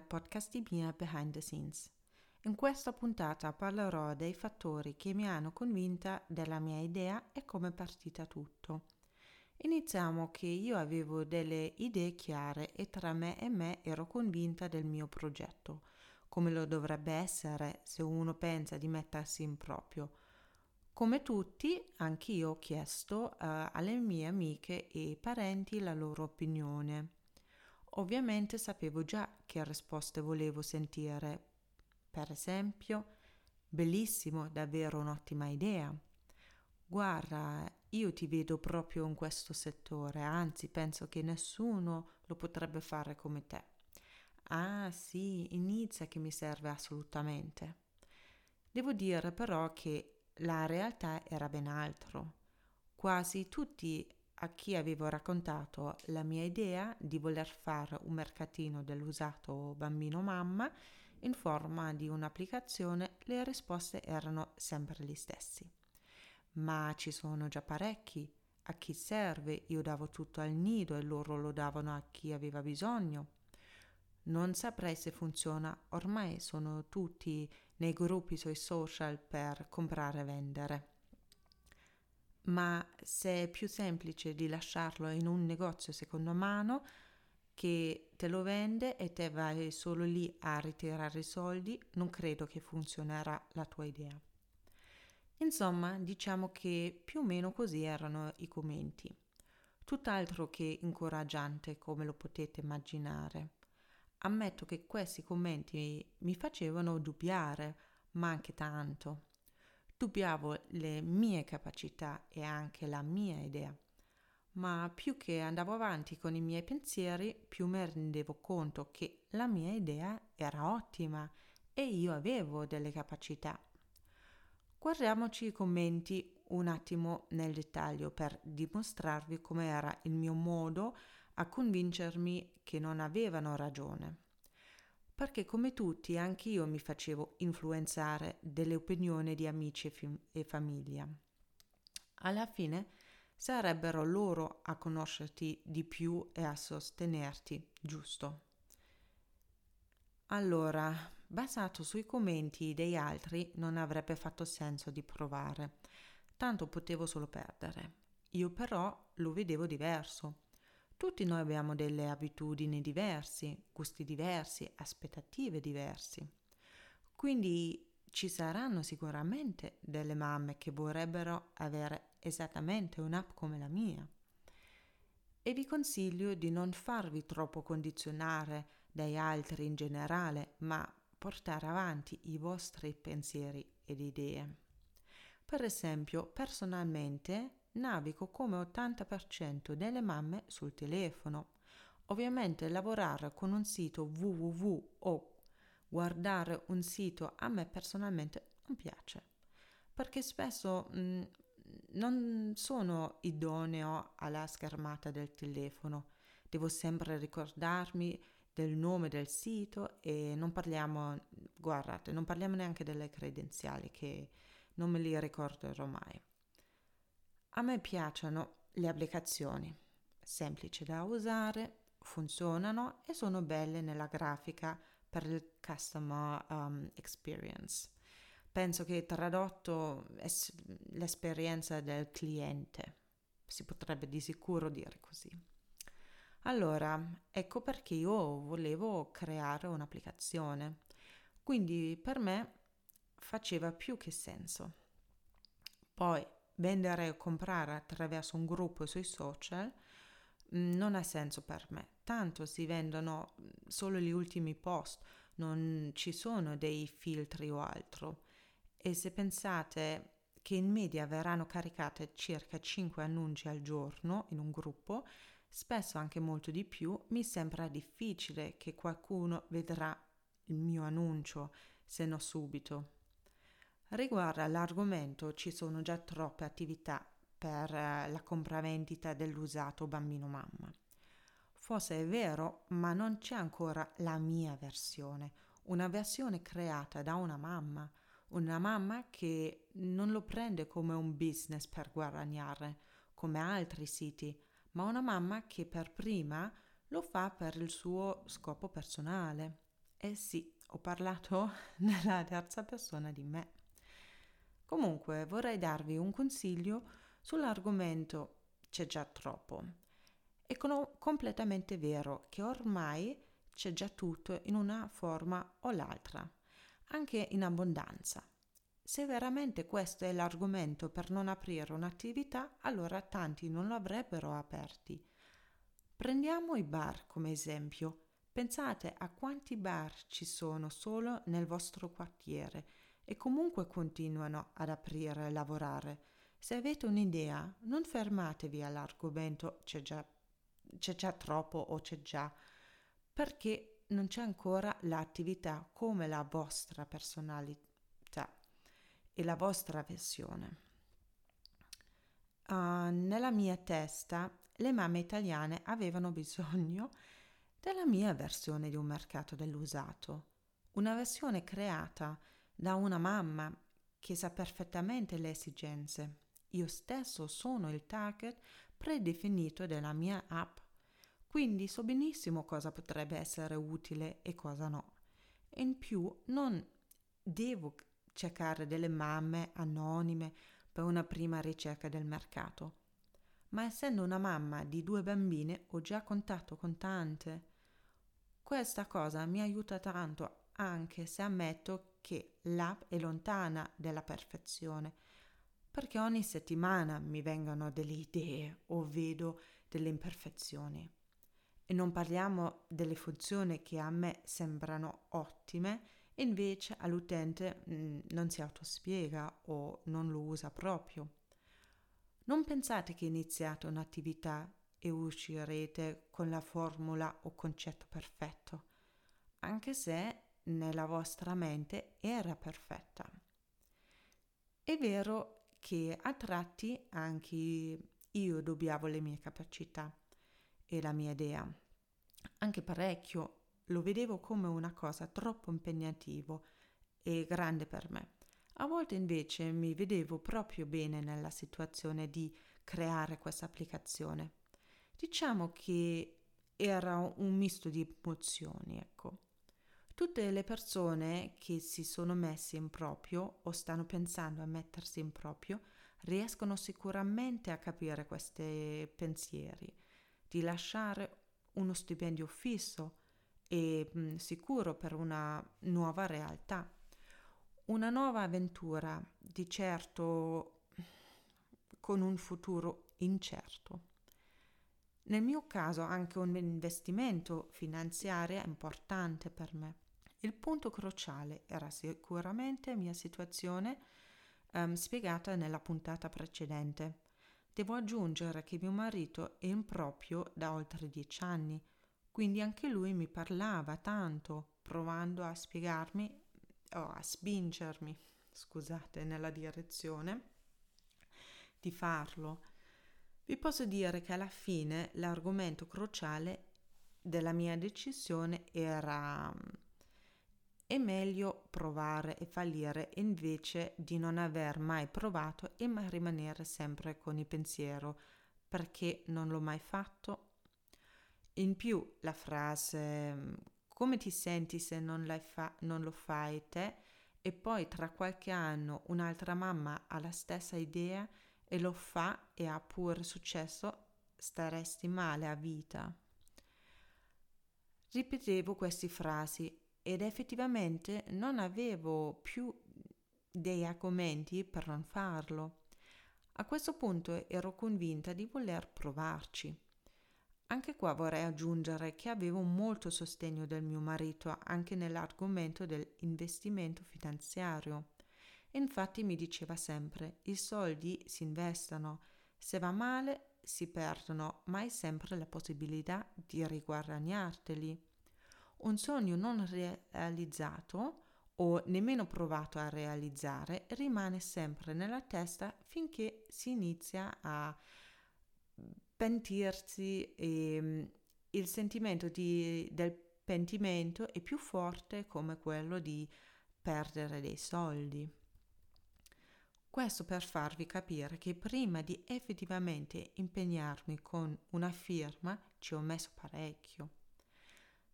al podcast di Mia Behind the Scenes. In questa puntata parlerò dei fattori che mi hanno convinta della mia idea e come è partita tutto. Iniziamo che io avevo delle idee chiare e tra me e me ero convinta del mio progetto, come lo dovrebbe essere se uno pensa di mettersi in proprio. Come tutti, anch'io ho chiesto uh, alle mie amiche e parenti la loro opinione. Ovviamente sapevo già che risposte volevo sentire. Per esempio, bellissimo, davvero un'ottima idea. Guarda, io ti vedo proprio in questo settore, anzi penso che nessuno lo potrebbe fare come te. Ah sì, inizia che mi serve assolutamente. Devo dire però che la realtà era ben altro. Quasi tutti a chi avevo raccontato la mia idea di voler fare un mercatino dell'usato bambino mamma in forma di un'applicazione, le risposte erano sempre le stesse. Ma ci sono già parecchi. A chi serve? Io davo tutto al nido e loro lo davano a chi aveva bisogno. Non saprei se funziona, ormai sono tutti nei gruppi sui social per comprare e vendere ma se è più semplice di lasciarlo in un negozio seconda mano che te lo vende e te vai solo lì a ritirare i soldi, non credo che funzionerà la tua idea. Insomma, diciamo che più o meno così erano i commenti. Tutt'altro che incoraggiante come lo potete immaginare. Ammetto che questi commenti mi facevano dubbiare, ma anche tanto dubbiavo le mie capacità e anche la mia idea. Ma più che andavo avanti con i miei pensieri, più mi rendevo conto che la mia idea era ottima e io avevo delle capacità. Guardiamoci i commenti un attimo nel dettaglio per dimostrarvi com'era il mio modo a convincermi che non avevano ragione perché come tutti anche io mi facevo influenzare delle opinioni di amici e, fam- e famiglia. Alla fine sarebbero loro a conoscerti di più e a sostenerti, giusto? Allora, basato sui commenti degli altri non avrebbe fatto senso di provare, tanto potevo solo perdere. Io però lo vedevo diverso. Tutti noi abbiamo delle abitudini diverse, gusti diversi, aspettative diverse. Quindi ci saranno sicuramente delle mamme che vorrebbero avere esattamente un'app come la mia. E vi consiglio di non farvi troppo condizionare dagli altri in generale, ma portare avanti i vostri pensieri ed idee. Per esempio, personalmente navigo come 80% delle mamme sul telefono. Ovviamente lavorare con un sito www o guardare un sito a me personalmente non piace, perché spesso mh, mm, non sono idoneo alla schermata del telefono. Devo sempre ricordarmi del nome del sito e non parliamo, guardate, non parliamo neanche delle credenziali che non me li ricorderò mai. A me piacciono le applicazioni, semplici da usare, funzionano e sono belle nella grafica per il customer um, experience. Penso che tradotto è l'esperienza del cliente, si potrebbe di sicuro dire così. Allora, ecco perché io volevo creare un'applicazione. Quindi per me faceva più che senso. Poi vendere o comprare attraverso un gruppo sui social mm, non ha senso per me. Tanto si vendono mm, solo gli ultimi post, non ci sono dei filtri o altro. E se pensate che in media verranno caricate circa 5 annunci al giorno in un gruppo, spesso anche molto di più, mi sembra difficile che qualcuno vedrà il mio annuncio se no subito. Riguardo all'argomento ci sono già troppe attività per eh, la compravendita dell'usato bambino mamma. Forse è vero, ma non c'è ancora la mia versione, una versione creata da una mamma, una mamma che non lo prende come un business per guadagnare, come altri siti, ma una mamma che per prima lo fa per il suo scopo personale. Eh sì, ho parlato nella terza persona di me. Comunque vorrei darvi un consiglio sull'argomento c'è già troppo. È con- completamente vero che ormai c'è già tutto in una forma o l'altra, anche in abbondanza. Se veramente questo è l'argomento per non aprire un'attività, allora tanti non lo avrebbero aperti. Prendiamo i bar come esempio. Pensate a quanti bar ci sono solo nel vostro quartiere e comunque continuano ad aprire e lavorare. Se avete un'idea, non fermatevi all'argomento c'è già, c'è già troppo o c'è già, perché non c'è ancora l'attività come la vostra personalità e la vostra versione. Uh, nella mia testa le mamme italiane avevano bisogno della mia versione di un mercato dell'usato, una versione creata da una mamma che sa perfettamente le esigenze. Io stesso sono il target predefinito della mia app, quindi so benissimo cosa potrebbe essere utile e cosa no. In più non devo cercare delle mamme anonime per una prima ricerca del mercato. Ma essendo una mamma di due bambine ho già contatto con tante. Questa cosa mi aiuta tanto anche se ammetto che l'app è lontana dalla perfezione, perché ogni settimana mi vengono delle idee o vedo delle imperfezioni. E non parliamo delle funzioni che a me sembrano ottime e invece all'utente mm, non si autospiega o non lo usa proprio. Non pensate che iniziate un'attività e uscirete con la formula o concetto perfetto, anche se nella vostra mente era perfetta. È vero che a tratti anche io dubbiavo le mie capacità e la mia idea, anche parecchio lo vedevo come una cosa troppo impegnativo e grande per me. A volte invece mi vedevo proprio bene nella situazione di creare questa applicazione. Diciamo che era un misto di emozioni, ecco. Tutte le persone che si sono messe in proprio o stanno pensando a mettersi in proprio riescono sicuramente a capire questi pensieri, di lasciare uno stipendio fisso e mh, sicuro per una nuova realtà, una nuova avventura, di certo con un futuro incerto. Nel mio caso anche un investimento finanziario è importante per me. Il punto cruciale era sicuramente mia situazione um, spiegata nella puntata precedente. Devo aggiungere che mio marito è in proprio da oltre dieci anni, quindi anche lui mi parlava tanto, provando a spiegarmi o a spingermi, scusate, nella direzione di farlo. Vi posso dire che alla fine l'argomento cruciale della mia decisione era è meglio provare e fallire invece di non aver mai provato e mai rimanere sempre con il pensiero perché non l'ho mai fatto. In più la frase come ti senti se non, fa- non lo fai te e poi tra qualche anno un'altra mamma ha la stessa idea e lo fa e ha pure successo, staresti male a vita. Ripetevo queste frasi ed effettivamente non avevo più dei argomenti per non farlo. A questo punto ero convinta di voler provarci. Anche qua vorrei aggiungere che avevo molto sostegno del mio marito anche nell'argomento dell'investimento finanziario. Infatti mi diceva sempre, i soldi si investono, se va male si perdono, ma hai sempre la possibilità di riguadagnarteli un sogno non realizzato o nemmeno provato a realizzare rimane sempre nella testa finché si inizia a pentirsi e mm, il sentimento di, del pentimento è più forte come quello di perdere dei soldi. Questo per farvi capire che prima di effettivamente impegnarmi con una firma ci ho messo parecchio.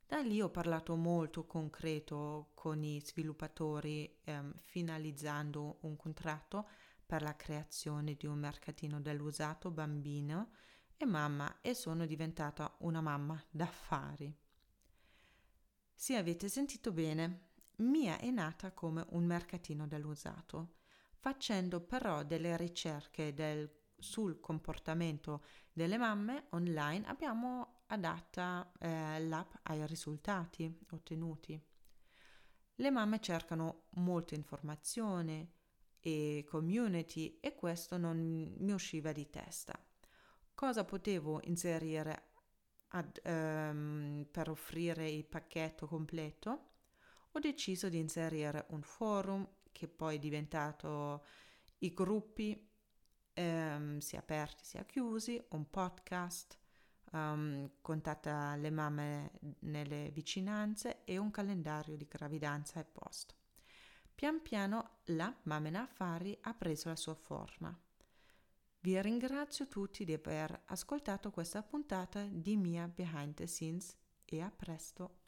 Da lì ho parlato molto concreto con i sviluppatori, ehm, finalizzando un contratto per la creazione di un mercatino dell'usato bambino e mamma e sono diventata una mamma d'affari. Sì, avete sentito bene, Mia è nata come un mercatino dell'usato, facendo però delle ricerche del, sul comportamento delle mamme online abbiamo adatta eh, l'app ai risultati ottenuti. Le mamme cercano molta informazione e community e questo non mi usciva di testa. Cosa potevo inserire ad, um, per offrire il pacchetto completo? Ho deciso di inserire un forum che poi è diventato i gruppi um, sia aperti sia chiusi, un podcast, um, contatta le mamme nelle vicinanze e un calendario di gravidanza e post. Pian piano la Mamena Affari ha preso la sua forma. Vi ringrazio tutti di aver ascoltato questa puntata di Mia Behind the Scenes e a presto!